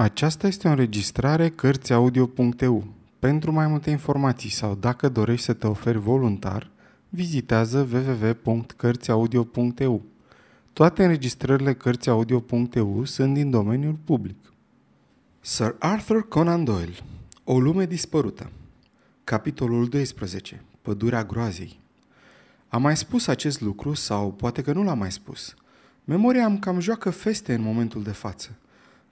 Aceasta este o înregistrare Cărțiaudio.eu. Pentru mai multe informații sau dacă dorești să te oferi voluntar, vizitează www.cărțiaudio.eu. Toate înregistrările Cărțiaudio.eu sunt din domeniul public. Sir Arthur Conan Doyle O lume dispărută Capitolul 12 Pădurea groazei Am mai spus acest lucru sau poate că nu l-am mai spus. Memoria am cam joacă feste în momentul de față –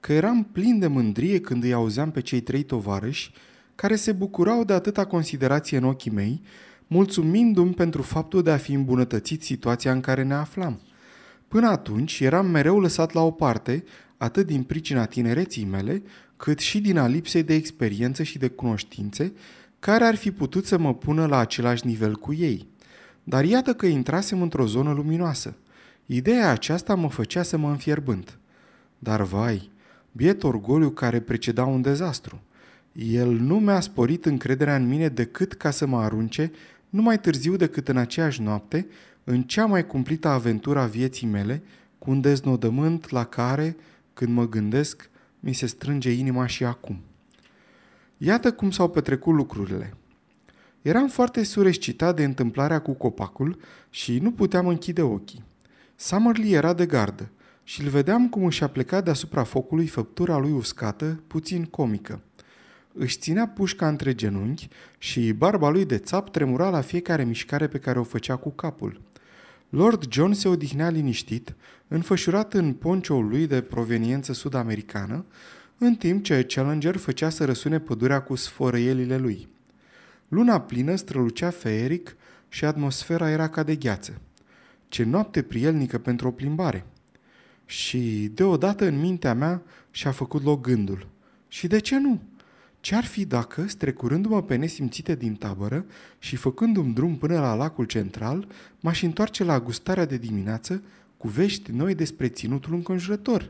că eram plin de mândrie când îi auzeam pe cei trei tovarăși care se bucurau de atâta considerație în ochii mei, mulțumindu-mi pentru faptul de a fi îmbunătățit situația în care ne aflam. Până atunci eram mereu lăsat la o parte, atât din pricina tinereții mele, cât și din a lipsei de experiență și de cunoștințe, care ar fi putut să mă pună la același nivel cu ei. Dar iată că intrasem într-o zonă luminoasă. Ideea aceasta mă făcea să mă înfierbânt. Dar vai, biet orgoliu care preceda un dezastru. El nu mi-a sporit încrederea în mine decât ca să mă arunce, nu mai târziu decât în aceeași noapte, în cea mai cumplită aventură a vieții mele, cu un deznodământ la care, când mă gândesc, mi se strânge inima și acum. Iată cum s-au petrecut lucrurile. Eram foarte surescitat de întâmplarea cu copacul și nu puteam închide ochii. Summerlee era de gardă și îl vedeam cum își apleca deasupra focului făptura lui uscată, puțin comică. Își ținea pușca între genunchi și barba lui de țap tremura la fiecare mișcare pe care o făcea cu capul. Lord John se odihnea liniștit, înfășurat în poncioul lui de proveniență sud-americană, în timp ce Challenger făcea să răsune pădurea cu sfărăielile lui. Luna plină strălucea feeric și atmosfera era ca de gheață. Ce noapte prielnică pentru o plimbare! Și deodată în mintea mea și-a făcut loc gândul. Și de ce nu? Ce-ar fi dacă, strecurându-mă pe nesimțite din tabără și făcându-mi drum până la lacul central, m-aș întoarce la gustarea de dimineață cu vești noi despre ținutul înconjurător?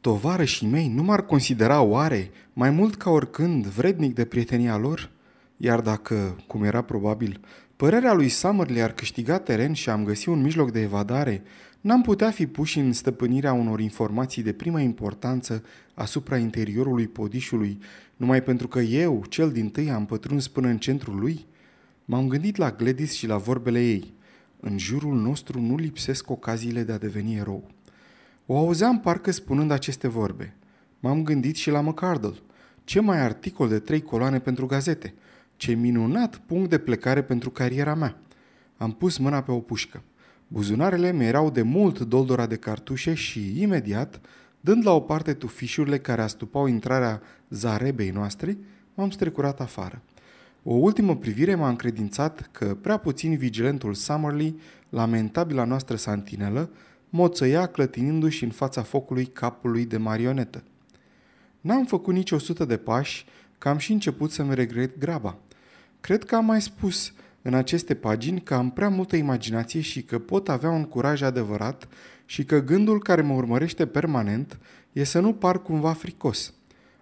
Tovarășii mei nu m-ar considera oare mai mult ca oricând vrednic de prietenia lor? Iar dacă, cum era probabil, părerea lui Summerley ar câștiga teren și am găsit un mijloc de evadare, n-am putea fi puși în stăpânirea unor informații de primă importanță asupra interiorului podișului, numai pentru că eu, cel din tâi, am pătruns până în centrul lui? M-am gândit la Gladys și la vorbele ei. În jurul nostru nu lipsesc ocaziile de a deveni erou. O auzeam parcă spunând aceste vorbe. M-am gândit și la McCardle. Ce mai articol de trei coloane pentru gazete. Ce minunat punct de plecare pentru cariera mea. Am pus mâna pe o pușcă. Buzunarele mi erau de mult doldora de cartușe și, imediat, dând la o parte tufișurile care astupau intrarea zarebei noastre, m-am strecurat afară. O ultimă privire m-a încredințat că prea puțin vigilentul Summerlee, lamentabila noastră santinelă, moțăia clătinindu-și în fața focului capului de marionetă. N-am făcut nici o sută de pași, că am și început să-mi regret graba. Cred că am mai spus în aceste pagini că am prea multă imaginație și că pot avea un curaj adevărat și că gândul care mă urmărește permanent e să nu par cumva fricos.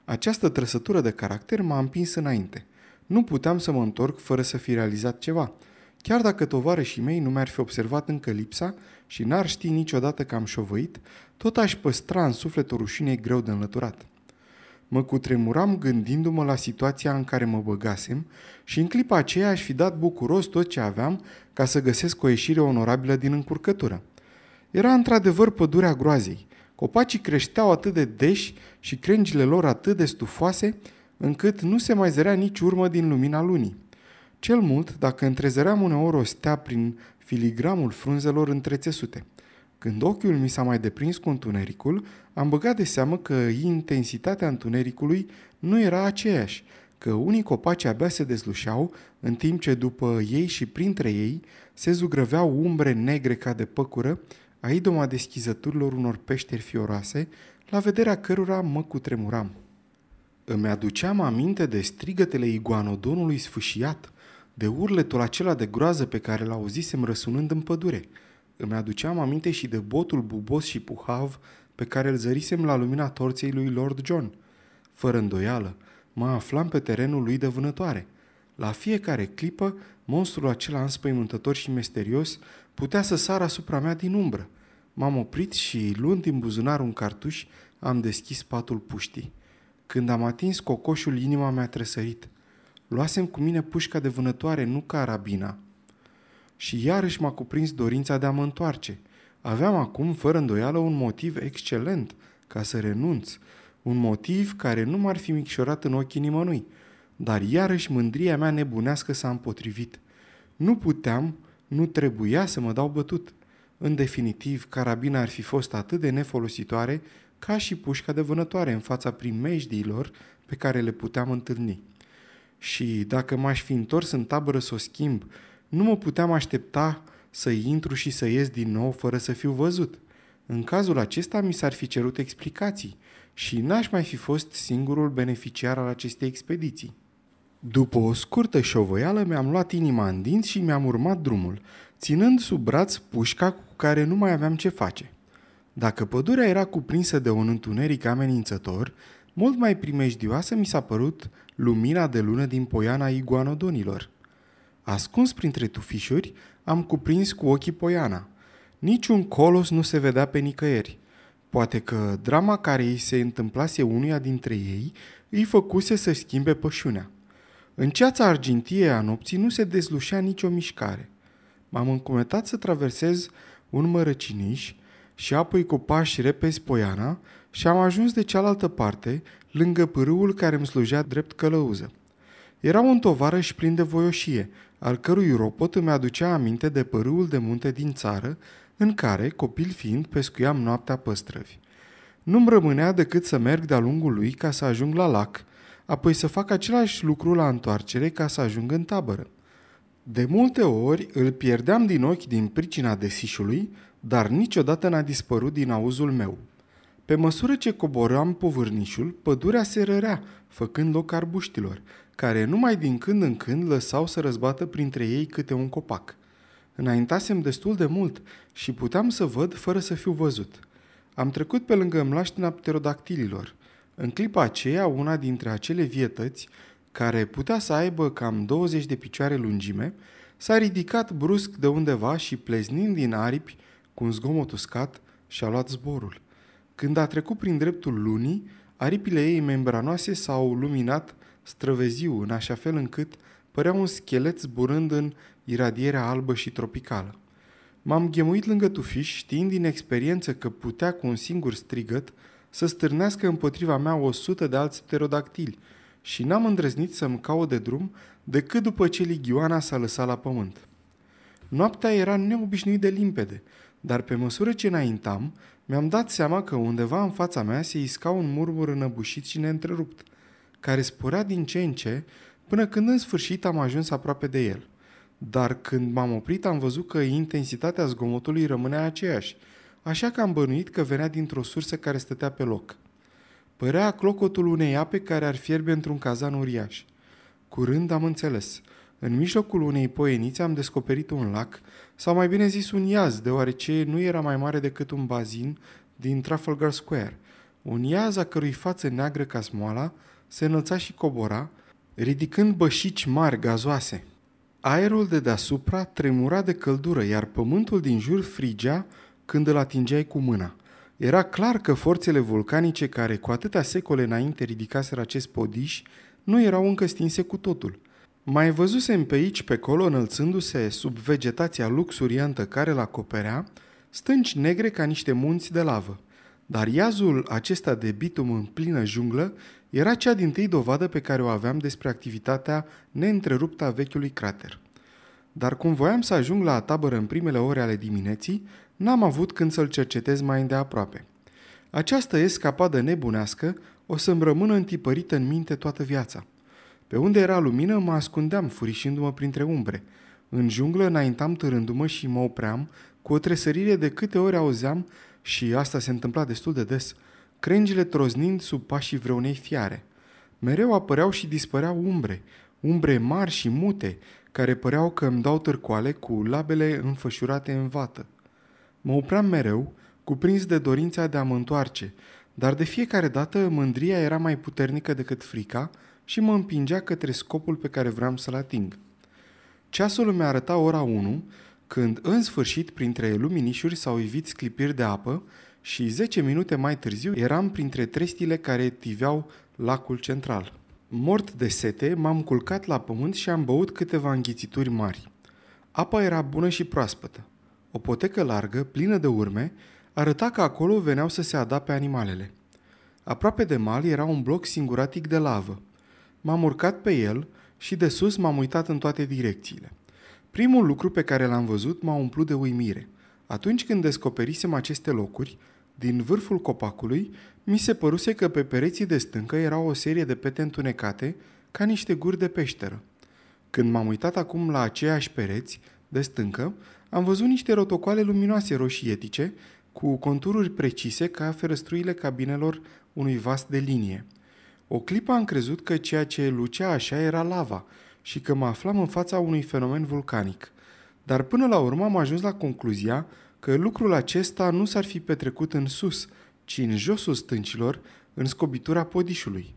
Această trăsătură de caracter m-a împins înainte. Nu puteam să mă întorc fără să fi realizat ceva. Chiar dacă tovarășii mei nu mi-ar fi observat încă lipsa și n-ar ști niciodată că am șovăit, tot aș păstra în suflet o rușine greu de înlăturat. Mă cutremuram gândindu-mă la situația în care mă băgasem și în clipa aceea aș fi dat bucuros tot ce aveam ca să găsesc o ieșire onorabilă din încurcătură. Era într-adevăr pădurea groazei. Copacii creșteau atât de deși și crengile lor atât de stufoase, încât nu se mai zărea nici urmă din lumina lunii. Cel mult, dacă întrezăream uneori o stea prin filigramul frunzelor între țesute – când ochiul mi s-a mai deprins cu întunericul, am băgat de seamă că intensitatea întunericului nu era aceeași, că unii copaci abia se dezlușeau, în timp ce după ei și printre ei se zugrăveau umbre negre ca de păcură, a idoma deschizăturilor unor peșteri fioroase, la vederea cărora mă cutremuram. Îmi aduceam aminte de strigătele iguanodonului sfâșiat, de urletul acela de groază pe care l-auzisem răsunând în pădure – îmi aduceam aminte și de botul bubos și puhav pe care îl zărisem la lumina torței lui Lord John. Fără îndoială, mă aflam pe terenul lui de vânătoare. La fiecare clipă, monstrul acela înspăimântător și misterios putea să sară asupra mea din umbră. M-am oprit și, luând din buzunar un cartuș, am deschis patul puștii. Când am atins cocoșul, inima mea trăsărit. Luasem cu mine pușca de vânătoare, nu carabina. Și iarăși m-a cuprins dorința de a mă întoarce. Aveam acum, fără îndoială, un motiv excelent ca să renunț, un motiv care nu m-ar fi micșorat în ochii nimănui, dar iarăși mândria mea nebunească s-a împotrivit. Nu puteam, nu trebuia să mă dau bătut. În definitiv, carabina ar fi fost atât de nefolositoare ca și pușca de vânătoare în fața primejdiilor pe care le puteam întâlni. Și dacă m-aș fi întors în tabără să o schimb, nu mă puteam aștepta să intru și să ies din nou fără să fiu văzut. În cazul acesta mi s-ar fi cerut explicații și n-aș mai fi fost singurul beneficiar al acestei expediții. După o scurtă șovăială mi-am luat inima în dinți și mi-am urmat drumul, ținând sub braț pușca cu care nu mai aveam ce face. Dacă pădurea era cuprinsă de un întuneric amenințător, mult mai primejdioasă mi s-a părut lumina de lună din poiana iguanodonilor. Ascuns printre tufișuri, am cuprins cu ochii poiana. Niciun colos nu se vedea pe nicăieri. Poate că drama care îi se întâmplase unuia dintre ei îi făcuse să schimbe pășunea. În ceața argintie a nopții nu se dezlușea nicio mișcare. M-am încumetat să traversez un mărăciniș și apoi cu pași repezi poiana și am ajuns de cealaltă parte, lângă pârâul care îmi slujea drept călăuză. Era un tovarăș plin de voioșie, al cărui ropot îmi aducea aminte de pârâul de munte din țară, în care, copil fiind, pescuiam noaptea păstrăvi. Nu-mi rămânea decât să merg de-a lungul lui ca să ajung la lac, apoi să fac același lucru la întoarcere ca să ajung în tabără. De multe ori îl pierdeam din ochi din pricina desișului, dar niciodată n-a dispărut din auzul meu. Pe măsură ce coboram povârnișul, pădurea se rărea, făcând loc arbuștilor, care numai din când în când lăsau să răzbată printre ei câte un copac. Înaintasem destul de mult și puteam să văd fără să fiu văzut. Am trecut pe lângă mlaștina pterodactililor. În clipa aceea, una dintre acele vietăți, care putea să aibă cam 20 de picioare lungime, s-a ridicat brusc de undeva și pleznind din aripi, cu un zgomot uscat, și-a luat zborul. Când a trecut prin dreptul lunii, aripile ei membranoase s-au luminat străveziu, în așa fel încât părea un schelet zburând în iradierea albă și tropicală. M-am ghemuit lângă tufiș, știind din experiență că putea cu un singur strigăt să stârnească împotriva mea o sută de alți pterodactili și n-am îndrăznit să-mi caut de drum decât după ce ligioana s-a lăsat la pământ. Noaptea era neobișnuit de limpede, dar pe măsură ce înaintam, mi-am dat seama că undeva în fața mea se isca un murmur înăbușit și neîntrerupt, care sporea din ce în ce, până când în sfârșit am ajuns aproape de el. Dar când m-am oprit am văzut că intensitatea zgomotului rămânea aceeași, așa că am bănuit că venea dintr-o sursă care stătea pe loc. Părea clocotul unei ape care ar fierbe într-un cazan uriaș. Curând am înțeles. În mijlocul unei poienițe am descoperit un lac, sau mai bine zis un iaz, deoarece nu era mai mare decât un bazin din Trafalgar Square. Un iaz a cărui față neagră ca smoala se înălța și cobora, ridicând bășici mari gazoase. Aerul de deasupra tremura de căldură, iar pământul din jur frigea când îl atingeai cu mâna. Era clar că forțele vulcanice care cu atâtea secole înainte ridicaseră acest podiș nu erau încă stinse cu totul. Mai văzusem pe aici, pe colo, înălțându-se sub vegetația luxuriantă care l acoperea, stânci negre ca niște munți de lavă. Dar iazul acesta de bitum în plină junglă era cea din tâi dovadă pe care o aveam despre activitatea neîntreruptă a vechiului crater. Dar cum voiam să ajung la tabără în primele ore ale dimineții, n-am avut când să-l cercetez mai îndeaproape. Această escapadă nebunească o să-mi rămână întipărită în minte toată viața. Pe unde era lumină, mă ascundeam, furișindu-mă printre umbre. În junglă înaintam târându-mă și mă opream, cu o tresărire de câte ori auzeam, și asta se întâmpla destul de des, crengile troznind sub pașii vreunei fiare. Mereu apăreau și dispăreau umbre, umbre mari și mute, care păreau că îmi dau târcoale cu labele înfășurate în vată. Mă opream mereu, cuprins de dorința de a mă întoarce, dar de fiecare dată mândria era mai puternică decât frica și mă împingea către scopul pe care vreau să-l ating. Ceasul mi arăta ora 1, când, în sfârșit, printre luminișuri s-au ivit sclipiri de apă și zece minute mai târziu eram printre trestile care tiveau lacul central. Mort de sete, m-am culcat la pământ și am băut câteva înghițituri mari. Apa era bună și proaspătă. O potecă largă, plină de urme, arăta că acolo veneau să se adape animalele. Aproape de mal era un bloc singuratic de lavă. M-am urcat pe el și de sus m-am uitat în toate direcțiile. Primul lucru pe care l-am văzut m-a umplut de uimire. Atunci când descoperisem aceste locuri, din vârful copacului, mi se păruse că pe pereții de stâncă era o serie de pete întunecate, ca niște guri de peșteră. Când m-am uitat acum la aceiași pereți de stâncă, am văzut niște rotocoale luminoase roșietice, cu contururi precise ca ferăstruile cabinelor unui vas de linie. O clipă am crezut că ceea ce lucea așa era lava și că mă aflam în fața unui fenomen vulcanic. Dar până la urmă am ajuns la concluzia că lucrul acesta nu s-ar fi petrecut în sus, ci în josul stâncilor, în scobitura podișului.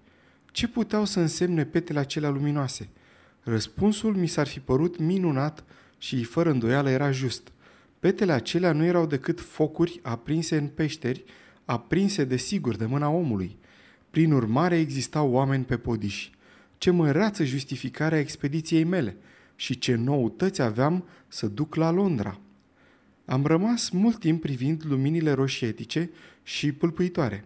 Ce puteau să însemne petele acelea luminoase? Răspunsul mi s-ar fi părut minunat și fără îndoială era just. Petele acelea nu erau decât focuri aprinse în peșteri, aprinse de sigur de mâna omului. Prin urmare existau oameni pe podiși. Ce măreață justificarea expediției mele și ce noutăți aveam să duc la Londra. Am rămas mult timp privind luminile roșietice și pâlpâitoare.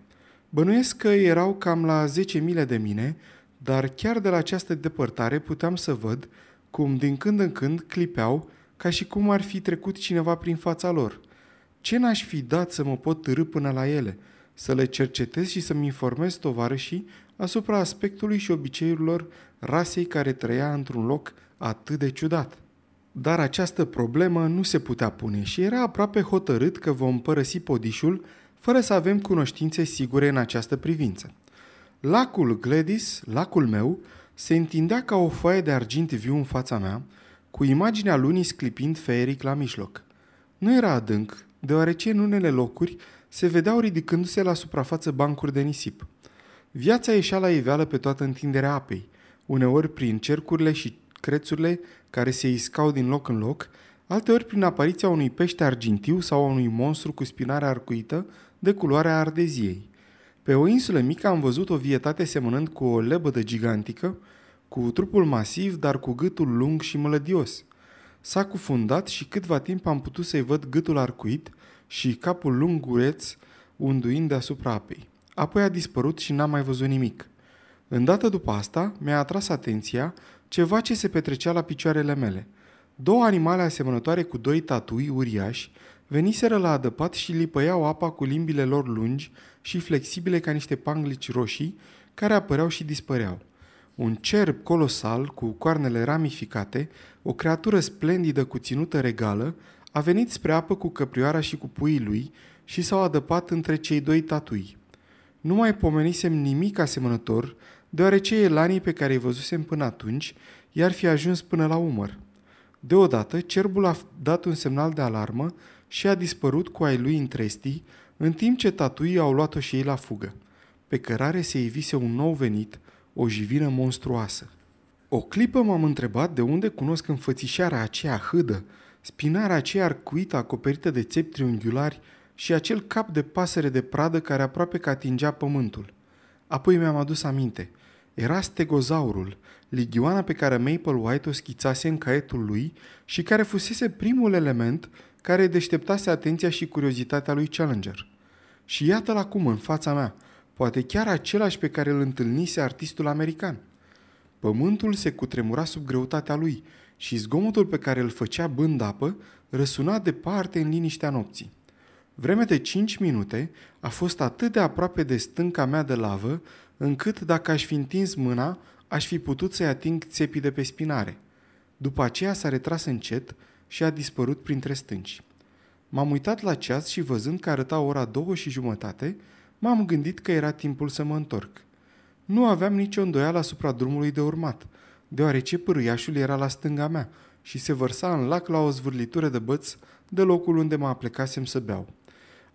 Bănuiesc că erau cam la 10 mile de mine, dar chiar de la această depărtare puteam să văd cum din când în când clipeau ca și cum ar fi trecut cineva prin fața lor. Ce n-aș fi dat să mă pot târâ până la ele, să le cercetez și să-mi informez tovarășii asupra aspectului și obiceiurilor rasei care trăia într-un loc atât de ciudat. Dar această problemă nu se putea pune și era aproape hotărât că vom părăsi podișul fără să avem cunoștințe sigure în această privință. Lacul Gladys, lacul meu, se întindea ca o foaie de argint viu în fața mea, cu imaginea lunii sclipind feeric la mijloc. Nu era adânc, deoarece în unele locuri se vedeau ridicându-se la suprafață bancuri de nisip. Viața ieșea la iveală pe toată întinderea apei, uneori prin cercurile și crețurile care se iscau din loc în loc, alteori prin apariția unui pește argintiu sau a unui monstru cu spinare arcuită de culoarea ardeziei. Pe o insulă mică am văzut o vietate semănând cu o lebădă gigantică, cu trupul masiv, dar cu gâtul lung și mălădios. S-a cufundat și câtva timp am putut să-i văd gâtul arcuit și capul lungureț unduind deasupra apei. Apoi a dispărut și n-am mai văzut nimic. Îndată după asta, mi-a atras atenția ceva ce se petrecea la picioarele mele. Două animale asemănătoare cu doi tatui uriași veniseră la adăpat și lipăiau apa cu limbile lor lungi și flexibile ca niște panglici roșii, care apăreau și dispăreau. Un cerb colosal, cu coarnele ramificate, o creatură splendidă cu ținută regală, a venit spre apă cu căprioara și cu puii lui și s-au adăpat între cei doi tatui. Nu mai pomenisem nimic asemănător, deoarece elanii pe care îi văzusem până atunci i-ar fi ajuns până la umăr. Deodată, cerbul a dat un semnal de alarmă și a dispărut cu ai lui în trestii, în timp ce tatuii au luat-o și ei la fugă. Pe cărare se ivise un nou venit, o jivină monstruoasă. O clipă m-am întrebat de unde cunosc înfățișarea aceea hâdă, spinarea aceea arcuită acoperită de țepi triunghiulari și acel cap de pasăre de pradă care aproape că atingea pământul. Apoi mi-am adus aminte. Era stegozaurul, ligioana pe care Maple White o schițase în caietul lui și care fusese primul element care deșteptase atenția și curiozitatea lui Challenger. Și iată-l acum în fața mea, poate chiar același pe care îl întâlnise artistul american. Pământul se cutremura sub greutatea lui și zgomotul pe care îl făcea bând apă răsuna departe în liniștea nopții. Vreme de cinci minute a fost atât de aproape de stânca mea de lavă, încât dacă aș fi întins mâna, aș fi putut să-i ating țepii de pe spinare. După aceea s-a retras încet și a dispărut printre stânci. M-am uitat la ceas și văzând că arăta ora două și jumătate, m-am gândit că era timpul să mă întorc. Nu aveam nicio îndoială asupra drumului de urmat, deoarece pârâiașul era la stânga mea și se vărsa în lac la o zvârlitură de băț de locul unde mă aplecasem să beau.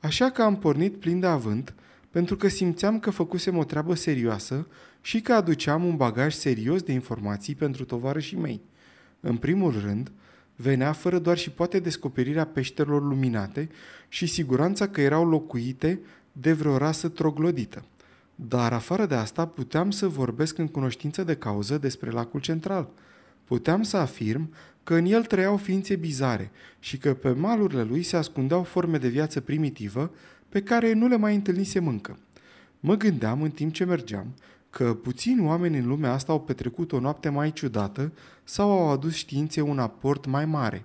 Așa că am pornit plin de avânt, pentru că simțeam că făcusem o treabă serioasă și că aduceam un bagaj serios de informații pentru tovarășii mei. În primul rând, venea fără doar și poate descoperirea peșterilor luminate și siguranța că erau locuite de vreo rasă troglodită. Dar afară de asta puteam să vorbesc în cunoștință de cauză despre lacul central. Puteam să afirm că în el trăiau ființe bizare și că pe malurile lui se ascundeau forme de viață primitivă pe care nu le mai întâlnisem încă. Mă gândeam în timp ce mergeam că puțini oameni în lumea asta au petrecut o noapte mai ciudată sau au adus științe un aport mai mare.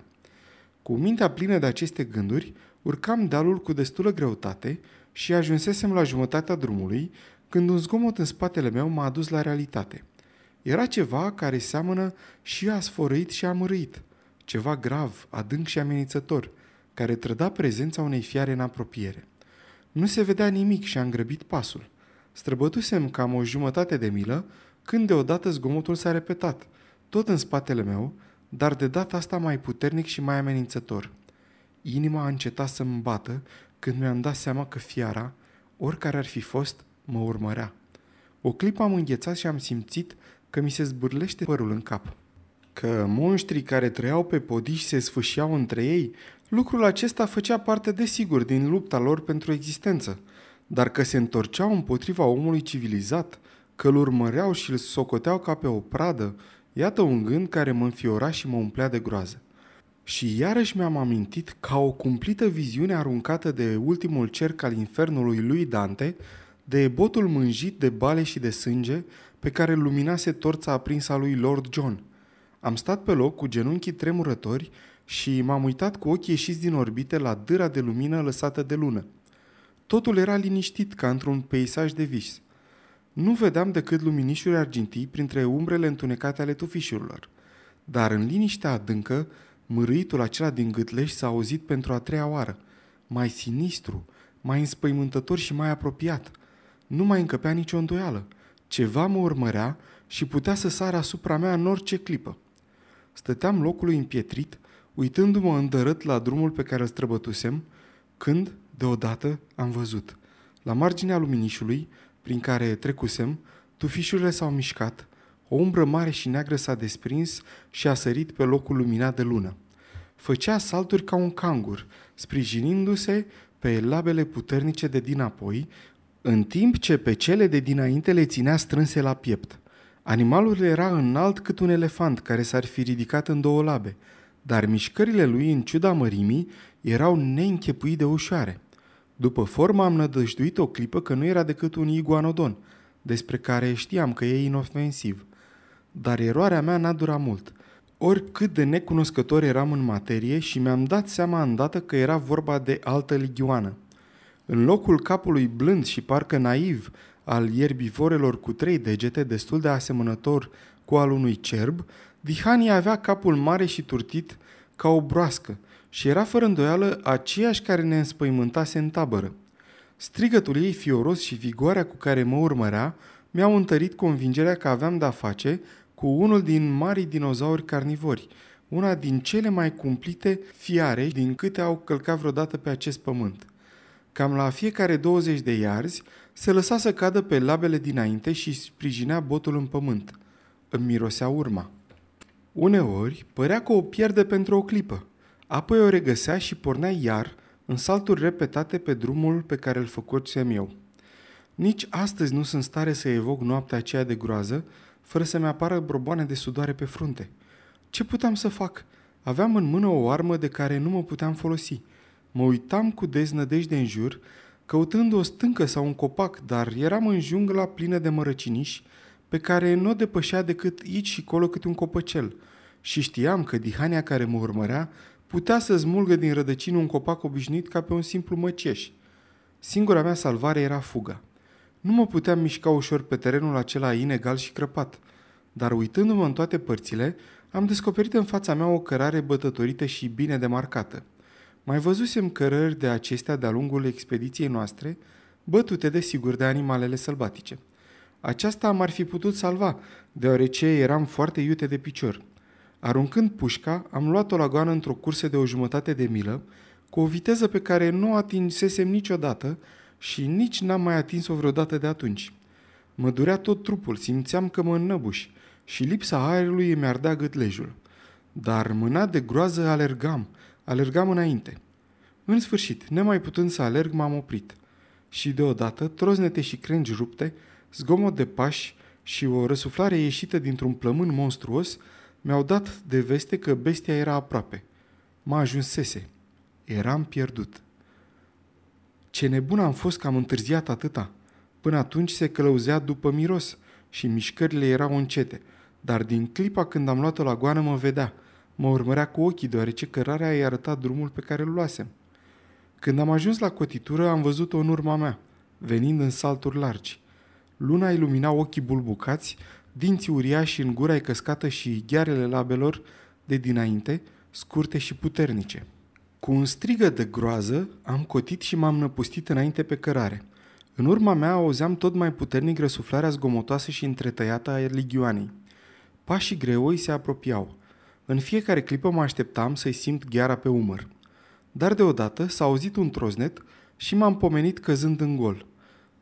Cu mintea plină de aceste gânduri, urcam dealul cu destulă greutate și ajunsesem la jumătatea drumului, când un zgomot în spatele meu m-a adus la realitate. Era ceva care seamănă și a sfărăit și a mărâit. Ceva grav, adânc și amenințător, care trăda prezența unei fiare în apropiere. Nu se vedea nimic și am grăbit pasul. Străbătusem cam o jumătate de milă, când deodată zgomotul s-a repetat, tot în spatele meu, dar de data asta mai puternic și mai amenințător. Inima a încetat să-mi bată când mi-am dat seama că fiara, oricare ar fi fost, mă urmărea. O clipă am înghețat și am simțit că mi se zbârlește părul în cap. Că monștrii care trăiau pe podiși se sfâșiau între ei, lucrul acesta făcea parte desigur din lupta lor pentru existență, dar că se întorceau împotriva omului civilizat, că îl urmăreau și îl socoteau ca pe o pradă, iată un gând care mă înfiora și mă umplea de groază. Și iarăși mi-am amintit ca o cumplită viziune aruncată de ultimul cerc al infernului lui Dante, de botul mânjit de bale și de sânge pe care luminase torța aprinsă a lui Lord John. Am stat pe loc cu genunchii tremurători și m-am uitat cu ochii ieșiți din orbite la dâra de lumină lăsată de lună. Totul era liniștit ca într-un peisaj de vis. Nu vedeam decât luminișuri argintii printre umbrele întunecate ale tufișurilor. Dar în liniștea adâncă, mârâitul acela din gâtleș s-a auzit pentru a treia oară. Mai sinistru, mai înspăimântător și mai apropiat. Nu mai încăpea nicio îndoială. Ceva mă urmărea și putea să sară asupra mea în orice clipă. Stăteam locului împietrit, uitându-mă îndărât la drumul pe care îl străbătusem, când, deodată, am văzut. La marginea luminișului, prin care trecusem, tufișurile s-au mișcat, o umbră mare și neagră s-a desprins și a sărit pe locul luminat de lună. Făcea salturi ca un cangur, sprijinindu-se pe labele puternice de dinapoi, în timp ce pe cele de dinainte le ținea strânse la piept. Animalul era înalt cât un elefant care s-ar fi ridicat în două labe, dar mișcările lui, în ciuda mărimii, erau neînchepuit de ușoare. După formă am nădăjduit o clipă că nu era decât un iguanodon, despre care știam că e inofensiv. Dar eroarea mea n-a durat mult. Oricât de necunoscător eram în materie și mi-am dat seama îndată că era vorba de altă ligioană. În locul capului blând și parcă naiv al ierbivorelor cu trei degete destul de asemănător cu al unui cerb, Dihania avea capul mare și turtit ca o broască și era fără îndoială aceeași care ne înspăimântase în tabără. Strigătul ei fioros și vigoarea cu care mă urmărea mi-au întărit convingerea că aveam de-a face cu unul din marii dinozauri carnivori, una din cele mai cumplite fiare din câte au călcat vreodată pe acest pământ. Cam la fiecare 20 de iarzi, se lăsa să cadă pe labele dinainte și sprijinea botul în pământ. Îmi mirosea urma. Uneori, părea că o pierde pentru o clipă. Apoi o regăsea și pornea iar, în salturi repetate pe drumul pe care îl făcusem eu. Nici astăzi nu sunt stare să evoc noaptea aceea de groază, fără să-mi apară broboane de sudoare pe frunte. Ce puteam să fac? Aveam în mână o armă de care nu mă puteam folosi. Mă uitam cu deznădejde în jur, căutând o stâncă sau un copac, dar eram în jungla plină de mărăciniși, pe care nu o depășea decât aici și colo câte un copăcel. Și știam că dihania care mă urmărea putea să smulgă din rădăcină un copac obișnuit ca pe un simplu măceș. Singura mea salvare era fuga. Nu mă puteam mișca ușor pe terenul acela inegal și crăpat, dar uitându-mă în toate părțile, am descoperit în fața mea o cărare bătătorită și bine demarcată. Mai văzusem cărări de acestea de-a lungul expediției noastre, bătute de sigur de animalele sălbatice. Aceasta m-ar fi putut salva, deoarece eram foarte iute de picior. Aruncând pușca, am luat-o la goană într-o cursă de o jumătate de milă, cu o viteză pe care nu o atinsesem niciodată și nici n-am mai atins-o vreodată de atunci. Mă durea tot trupul, simțeam că mă înnăbuși și lipsa aerului îmi ardea gâtlejul. Dar mâna de groază alergam, alergam înainte. În sfârșit, nemai putând să alerg, m-am oprit. și deodată troznete și crengi rupte, zgomot de pași și o răsuflare ieșită dintr-un plămân monstruos mi-au dat de veste că bestia era aproape. Mă ajunsese. Eram pierdut. Ce nebun am fost că am întârziat atâta. Până atunci se călăuzea după miros și mișcările erau încete, dar din clipa când am luat-o la goană mă vedea. Mă urmărea cu ochii, deoarece cărarea i-a arătat drumul pe care îl luasem. Când am ajuns la cotitură, am văzut-o în urma mea, venind în salturi largi. Luna ilumina ochii bulbucați, dinții uriași în gura căscată și ghearele labelor de dinainte, scurte și puternice. Cu un strigă de groază, am cotit și m-am năpustit înainte pe cărare. În urma mea auzeam tot mai puternic răsuflarea zgomotoasă și întretăiată a ligioanei. Pașii greoi se apropiau. În fiecare clipă mă așteptam să-i simt gheara pe umăr. Dar deodată s-a auzit un troznet și m-am pomenit căzând în gol.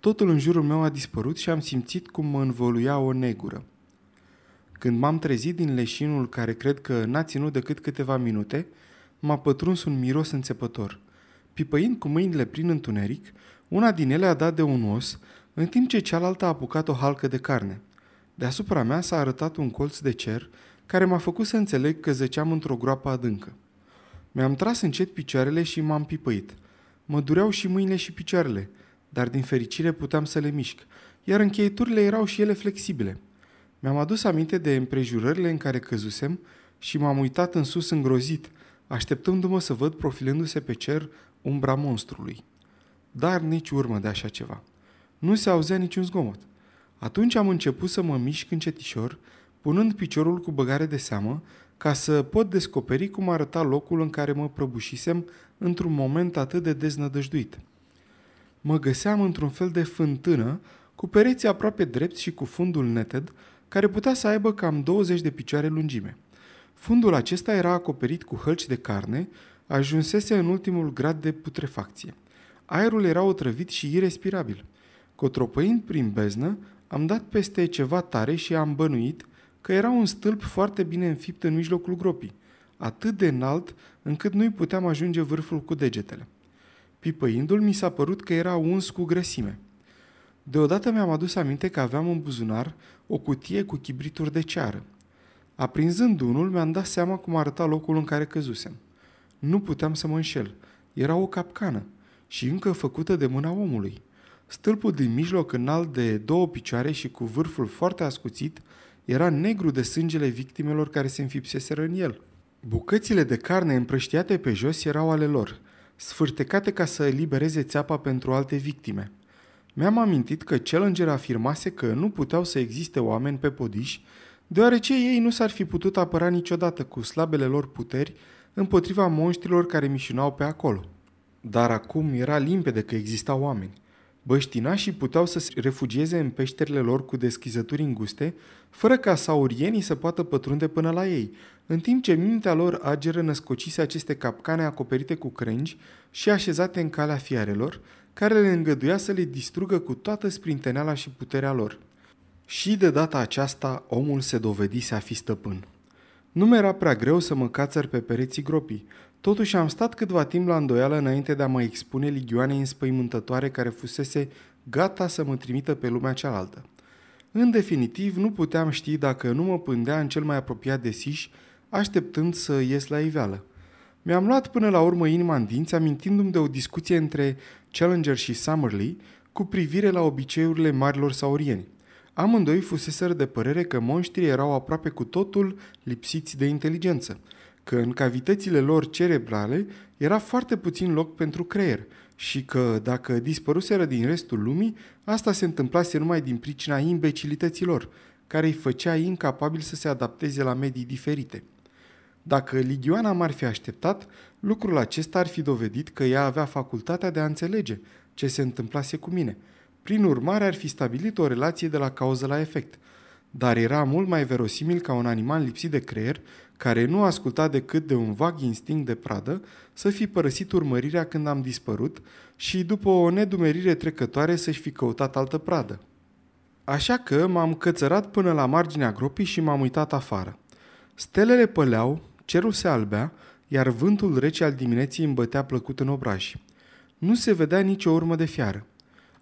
Totul în jurul meu a dispărut și am simțit cum mă învăluia o negură. Când m-am trezit din leșinul care cred că n-a ținut decât câteva minute, m-a pătruns un miros înțepător. Pipăind cu mâinile prin întuneric, una din ele a dat de un os, în timp ce cealaltă a apucat o halcă de carne. Deasupra mea s-a arătat un colț de cer care m-a făcut să înțeleg că zăceam într-o groapă adâncă. Mi-am tras încet picioarele și m-am pipăit. Mă dureau și mâinile și picioarele, dar din fericire puteam să le mișc, iar încheieturile erau și ele flexibile. Mi-am adus aminte de împrejurările în care căzusem și m-am uitat în sus îngrozit, așteptându-mă să văd profilându-se pe cer umbra monstrului. Dar nici urmă de așa ceva. Nu se auzea niciun zgomot. Atunci am început să mă mișc încetișor, punând piciorul cu băgare de seamă, ca să pot descoperi cum arăta locul în care mă prăbușisem într-un moment atât de deznădăjduit. Mă găseam într-un fel de fântână, cu pereții aproape drepți și cu fundul neted, care putea să aibă cam 20 de picioare lungime. Fundul acesta era acoperit cu hălci de carne, ajunsese în ultimul grad de putrefacție. Aerul era otrăvit și irrespirabil. Cotropăind prin beznă, am dat peste ceva tare și am bănuit că era un stâlp foarte bine înfipt în mijlocul gropii, atât de înalt încât nu-i puteam ajunge vârful cu degetele. Pipăindu-l, mi s-a părut că era uns cu grăsime. Deodată mi-am adus aminte că aveam în buzunar o cutie cu chibrituri de ceară. Aprinzând unul, mi-am dat seama cum arăta locul în care căzusem. Nu puteam să mă înșel. Era o capcană și încă făcută de mâna omului. Stâlpul din mijloc înalt de două picioare și cu vârful foarte ascuțit era negru de sângele victimelor care se înfipseseră în el. Bucățile de carne împrăștiate pe jos erau ale lor, sfârtecate ca să elibereze țeapa pentru alte victime. Mi-am amintit că Challenger afirmase că nu puteau să existe oameni pe podiș, deoarece ei nu s-ar fi putut apăra niciodată cu slabele lor puteri împotriva monștrilor care mișinau pe acolo. Dar acum era limpede că existau oameni. Băștinașii puteau să se refugieze în peșterile lor cu deschizături înguste, fără ca saurienii să poată pătrunde până la ei, în timp ce mintea lor ageră născocise aceste capcane acoperite cu crengi și așezate în calea fiarelor, care le îngăduia să le distrugă cu toată sprinteneala și puterea lor. Și de data aceasta omul se dovedise a fi stăpân. Nu mi-era prea greu să mă cațăr pe pereții gropii, totuși am stat câtva timp la îndoială înainte de a mă expune ligioanei înspăimântătoare care fusese gata să mă trimită pe lumea cealaltă. În definitiv, nu puteam ști dacă nu mă pândea în cel mai apropiat de Siș, așteptând să ies la iveală. Mi-am luat până la urmă inima în dinți, amintindu-mi de o discuție între Challenger și Summerlee cu privire la obiceiurile marilor saurieni. Amândoi fuseseră de părere că monștrii erau aproape cu totul lipsiți de inteligență, că în cavitățile lor cerebrale era foarte puțin loc pentru creier și că, dacă dispăruseră din restul lumii, asta se întâmplase numai din pricina imbecilităților, care îi făcea incapabil să se adapteze la medii diferite. Dacă Ligioana m-ar fi așteptat, lucrul acesta ar fi dovedit că ea avea facultatea de a înțelege ce se întâmplase cu mine. Prin urmare, ar fi stabilit o relație de la cauză la efect. Dar era mult mai verosimil ca un animal lipsit de creier, care nu asculta decât de un vag instinct de pradă, să fi părăsit urmărirea când am dispărut și, după o nedumerire trecătoare, să-și fi căutat altă pradă. Așa că m-am cățărat până la marginea gropii și m-am uitat afară. Stelele păleau, cerul se albea, iar vântul rece al dimineții îmi bătea plăcut în obraj. Nu se vedea nicio urmă de fiară.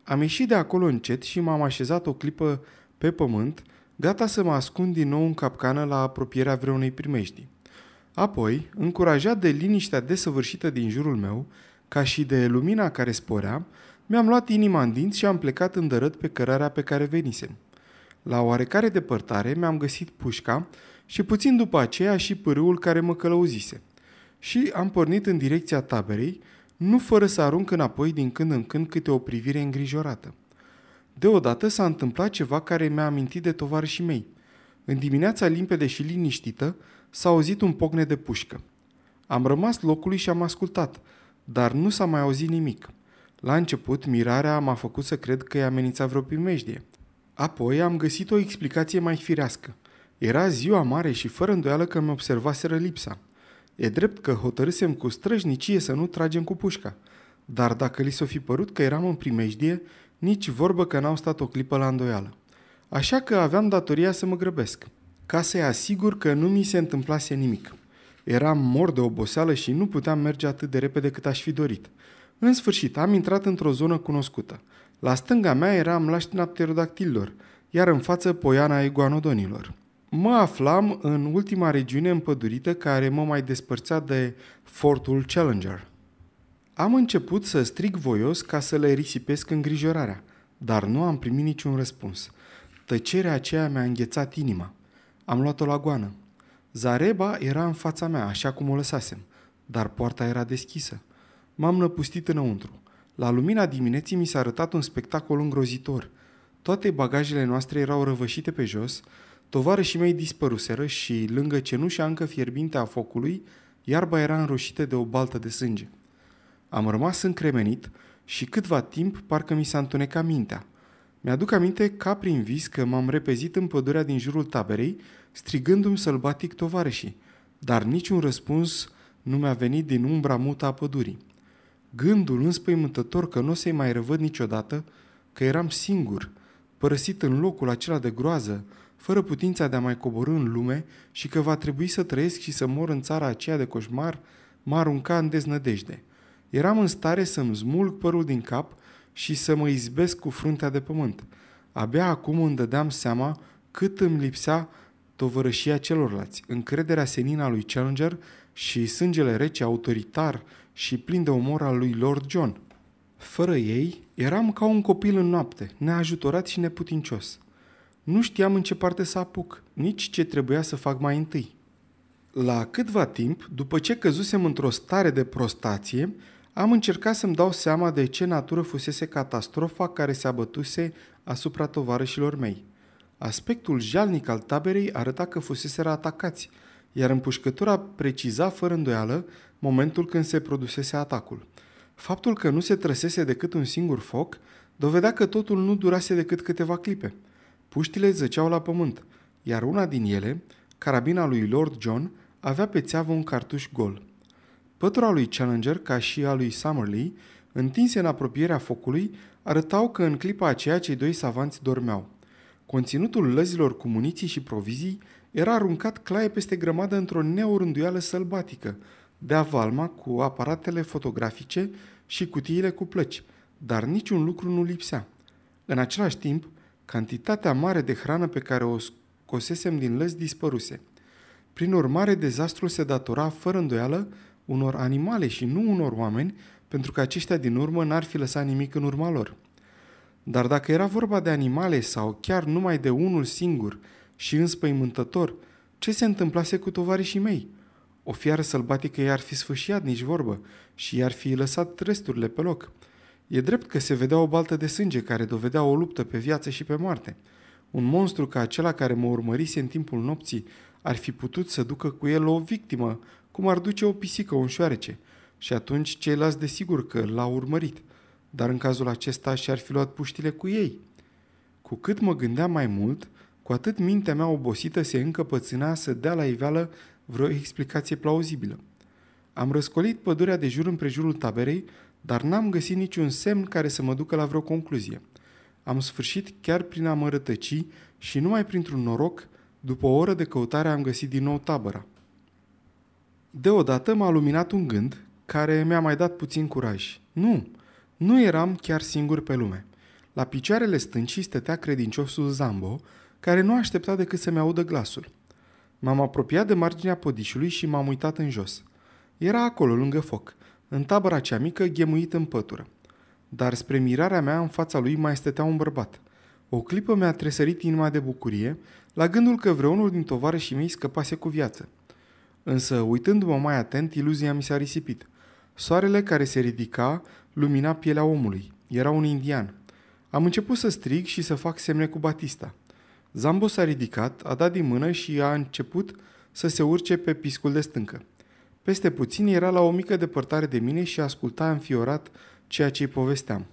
Am ieșit de acolo încet și m-am așezat o clipă pe pământ, gata să mă ascund din nou în capcană la apropierea vreunei primejdii. Apoi, încurajat de liniștea desăvârșită din jurul meu, ca și de lumina care sporea, mi-am luat inima în dinți și am plecat îndărât pe cărarea pe care venisem. La oarecare depărtare mi-am găsit pușca și puțin după aceea și pârâul care mă călăuzise. Și am pornit în direcția taberei, nu fără să arunc înapoi din când în când câte o privire îngrijorată. Deodată s-a întâmplat ceva care mi-a amintit de tovarășii mei. În dimineața limpede și liniștită s-a auzit un pocne de pușcă. Am rămas locului și am ascultat, dar nu s-a mai auzit nimic. La început, mirarea m-a făcut să cred că i-a amenințat vreo primejdie. Apoi am găsit o explicație mai firească. Era ziua mare și fără îndoială că mi observaseră lipsa. E drept că hotărâsem cu străjnicie să nu tragem cu pușca. Dar dacă li s-o fi părut că eram în primejdie, nici vorbă că n-au stat o clipă la îndoială. Așa că aveam datoria să mă grăbesc, ca să-i asigur că nu mi se întâmplase nimic. Eram mor de oboseală și nu puteam merge atât de repede cât aș fi dorit. În sfârșit, am intrat într-o zonă cunoscută. La stânga mea era mlaștina pterodactililor, iar în față poiana iguanodonilor. Mă aflam în ultima regiune împădurită care mă mai despărțea de fortul Challenger. Am început să strig voios ca să le risipesc îngrijorarea, dar nu am primit niciun răspuns. Tăcerea aceea mi-a înghețat inima. Am luat-o la goană. Zareba era în fața mea, așa cum o lăsasem, dar poarta era deschisă. M-am năpustit înăuntru. La lumina dimineții mi s-a arătat un spectacol îngrozitor. Toate bagajele noastre erau răvășite pe jos, tovarășii mei dispăruseră și, lângă cenușa încă fierbinte a focului, iarba era înroșită de o baltă de sânge. Am rămas încremenit și câtva timp parcă mi s-a întunecat mintea. Mi-aduc aminte ca prin vis că m-am repezit în pădurea din jurul taberei, strigându-mi sălbatic tovarășii, dar niciun răspuns nu mi-a venit din umbra mută a pădurii. Gândul înspăimântător că nu o să-i mai revăd niciodată, că eram singur, părăsit în locul acela de groază, fără putința de a mai coborâ în lume și că va trebui să trăiesc și să mor în țara aceea de coșmar, m-a aruncat în deznădejde. Eram în stare să-mi smulg părul din cap și să mă izbesc cu fruntea de pământ. Abia acum îmi dădeam seama cât îmi lipsea tovărășia celorlalți, încrederea senina lui Challenger și sângele rece, autoritar și plin de omor al lui Lord John. Fără ei, eram ca un copil în noapte, neajutorat și neputincios. Nu știam în ce parte să apuc, nici ce trebuia să fac mai întâi. La câtva timp, după ce căzusem într-o stare de prostație, am încercat să-mi dau seama de ce natură fusese catastrofa care se abătuse asupra tovarășilor mei. Aspectul jalnic al taberei arăta că fuseseră atacați, iar împușcătura preciza fără îndoială momentul când se produsese atacul. Faptul că nu se trăsese decât un singur foc dovedea că totul nu durase decât câteva clipe. Puștile zăceau la pământ, iar una din ele, carabina lui Lord John, avea pe țeavă un cartuș gol. Pătura lui Challenger, ca și a lui Summerlee, întinse în apropierea focului, arătau că în clipa aceea cei doi savanți dormeau. Conținutul lăzilor cu muniții și provizii era aruncat claie peste grămadă într-o neorânduială sălbatică, de avalma cu aparatele fotografice și cutiile cu plăci, dar niciun lucru nu lipsea. În același timp, cantitatea mare de hrană pe care o scosesem din lăzi dispăruse. Prin urmare, dezastrul se datora, fără îndoială, unor animale și nu unor oameni, pentru că aceștia din urmă n-ar fi lăsat nimic în urma lor. Dar dacă era vorba de animale sau chiar numai de unul singur și înspăimântător, ce se întâmplase cu tovarășii mei? O fiară sălbatică i-ar fi sfâșiat nici vorbă și i-ar fi lăsat resturile pe loc. E drept că se vedea o baltă de sânge care dovedea o luptă pe viață și pe moarte. Un monstru ca acela care mă urmărise în timpul nopții ar fi putut să ducă cu el o victimă, cum ar duce o pisică, un șoarece, și atunci ceilalți desigur că l-au urmărit, dar în cazul acesta și-ar fi luat puștile cu ei. Cu cât mă gândeam mai mult, cu atât mintea mea obosită se încăpățâna să dea la iveală vreo explicație plauzibilă. Am răscolit pădurea de jur împrejurul taberei, dar n-am găsit niciun semn care să mă ducă la vreo concluzie. Am sfârșit chiar prin a mă rătăci și numai printr-un noroc, după o oră de căutare am găsit din nou tabăra. Deodată m-a luminat un gând care mi-a mai dat puțin curaj. Nu, nu eram chiar singur pe lume. La picioarele stâncii stătea credinciosul Zambo, care nu aștepta decât să-mi audă glasul. M-am apropiat de marginea podișului și m-am uitat în jos. Era acolo, lângă foc, în tabăra cea mică, ghemuit în pătură. Dar spre mirarea mea, în fața lui mai stătea un bărbat. O clipă mi-a tresărit inima de bucurie, la gândul că vreunul din tovarășii mei scăpase cu viață. Însă, uitându-mă mai atent, iluzia mi s-a risipit. Soarele care se ridica lumina pielea omului. Era un indian. Am început să strig și să fac semne cu Batista. Zambo s-a ridicat, a dat din mână și a început să se urce pe piscul de stâncă. Peste puțin era la o mică depărtare de mine și asculta înfiorat ceea ce-i povesteam.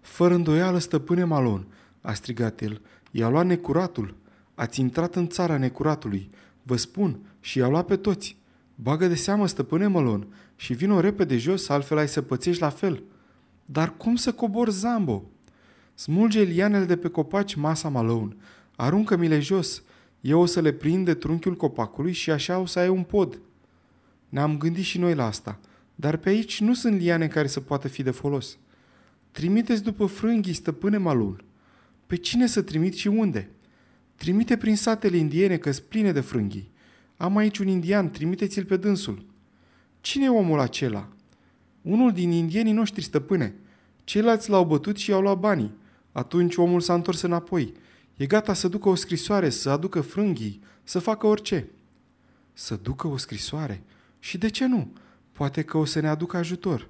Fără îndoială, stăpâne Malon, a strigat el, i-a luat necuratul. Ați intrat în țara necuratului. Vă spun, și i-a luat pe toți. Bagă de seamă, stăpâne Malon, și vino repede jos, altfel ai să pățești la fel. Dar cum să cobor Zambo? Smulge lianele de pe copaci masa Malone. Aruncă-mi-le jos. Eu o să le prind de trunchiul copacului și așa o să ai un pod. Ne-am gândit și noi la asta. Dar pe aici nu sunt liane care să poată fi de folos. Trimiteți după frânghii, stăpâne Malun. Pe cine să trimit și unde? Trimite prin satele indiene că pline de frânghii. Am aici un indian, trimiteți-l pe dânsul. Cine e omul acela? Unul din indienii noștri, stăpâne. Ceilalți l-au bătut și i-au luat banii. Atunci omul s-a întors înapoi. E gata să ducă o scrisoare, să aducă frânghii, să facă orice. Să ducă o scrisoare? Și de ce nu? Poate că o să ne aducă ajutor.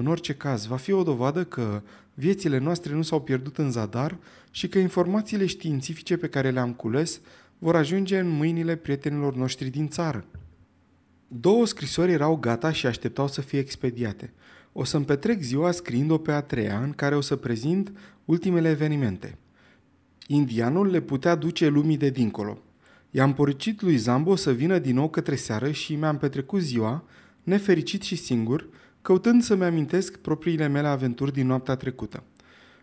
În orice caz, va fi o dovadă că viețile noastre nu s-au pierdut în zadar și că informațiile științifice pe care le-am cules vor ajunge în mâinile prietenilor noștri din țară. Două scrisori erau gata și așteptau să fie expediate. O să-mi petrec ziua scriind-o pe a treia, în care o să prezint ultimele evenimente. Indianul le putea duce lumii de dincolo. I-am poricit lui Zambo să vină din nou către seară și mi-am petrecut ziua, nefericit și singur, căutând să-mi amintesc propriile mele aventuri din noaptea trecută.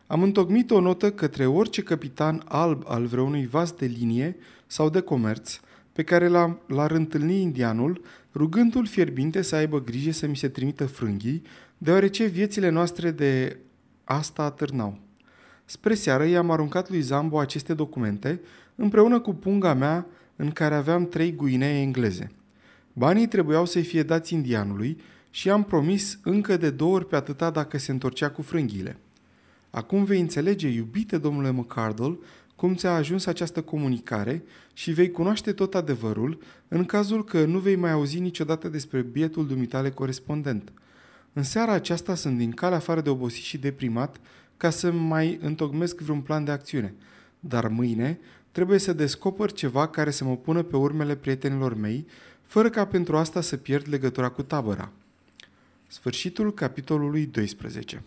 Am întocmit o notă către orice capitan alb al vreunui vas de linie sau de comerț, pe care l-ar întâlni indianul, rugându-l fierbinte să aibă grijă să mi se trimită frânghii, deoarece viețile noastre de asta atârnau. Spre seară i-am aruncat lui Zambo aceste documente, împreună cu punga mea în care aveam trei guinee engleze. Banii trebuiau să-i fie dați indianului și am promis încă de două ori pe atâta dacă se întorcea cu frânghiile. Acum vei înțelege, iubite domnule McCardle, cum ți-a ajuns această comunicare și vei cunoaște tot adevărul în cazul că nu vei mai auzi niciodată despre bietul dumitale corespondent. În seara aceasta sunt din cale afară de obosit și deprimat ca să mai întocmesc vreun plan de acțiune. Dar mâine trebuie să descoper ceva care să mă pună pe urmele prietenilor mei, fără ca pentru asta să pierd legătura cu tabăra. Sfârșitul capitolului 12